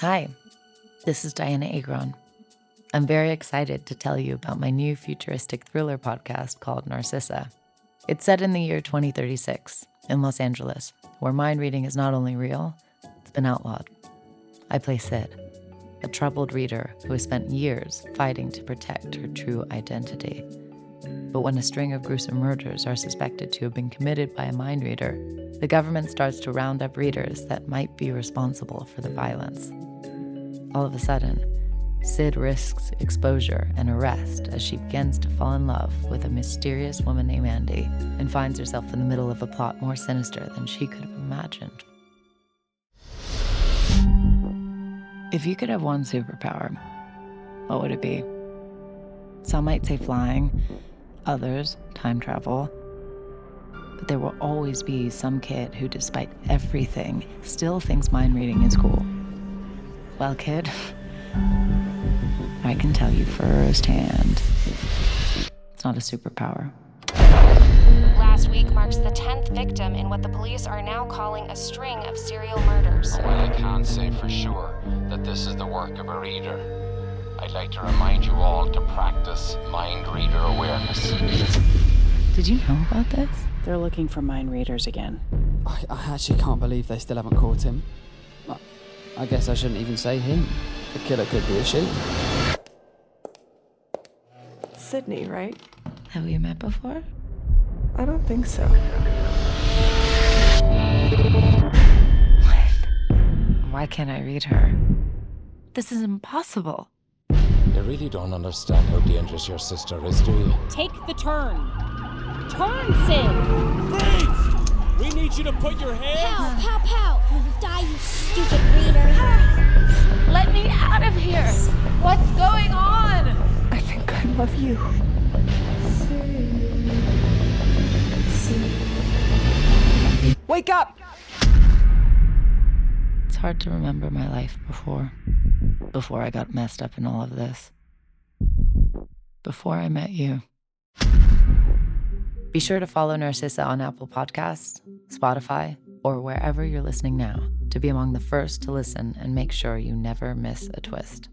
Hi, this is Dianna Agron. I'm very excited to tell you about my new futuristic thriller podcast called Narcissa. It's set in the year 2036 in Los Angeles, where mind reading is not only real, it's been outlawed. I play Sid, a troubled reader who has spent years fighting to protect her true identity. But when a string of gruesome murders are suspected to have been committed by a mind reader, the government starts to round up readers that might be responsible for the violence. All of a sudden, Sid risks exposure and arrest as she begins to fall in love with a mysterious woman named Andie and finds herself in the middle of a plot more sinister than she could have imagined. If you could have one superpower, what would it be? Some might say flying, others, time travel. But there will always be some kid who, despite everything, still thinks mind reading is cool. Well, kid, I can tell you firsthand it's not a superpower. Last week marks the 10th victim in what the police are now calling a string of serial murders. While I can't say for sure that this is the work of a reader, I'd like to remind you all to practice mind reader awareness. Did you know about this? They're looking for mind readers again. I, I actually can't believe they still haven't caught him. I, I guess I shouldn't even say him. The killer could be a she. Sydney, right? Have we met before? I don't think so. What? Why can't I read her? This is impossible. You really don't understand how dangerous your sister is, do you? Take the turn. Turn, Sid. Freeze! We need you to put your hands. Pow, pow, pow! Die, you stupid reader! Let me out of here! What's going on? I think I love you. Wake up! It's hard to remember my life before. Before I got messed up in all of this. Before I met you. Be sure to follow Narcissa on Apple Podcasts, Spotify, or wherever you're listening now to be among the first to listen and make sure you never miss a twist.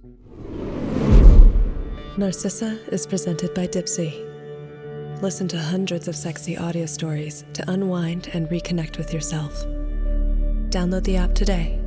Narcissa is presented by Dipsea. Listen to hundreds of sexy audio stories to unwind and reconnect with yourself. Download the app today.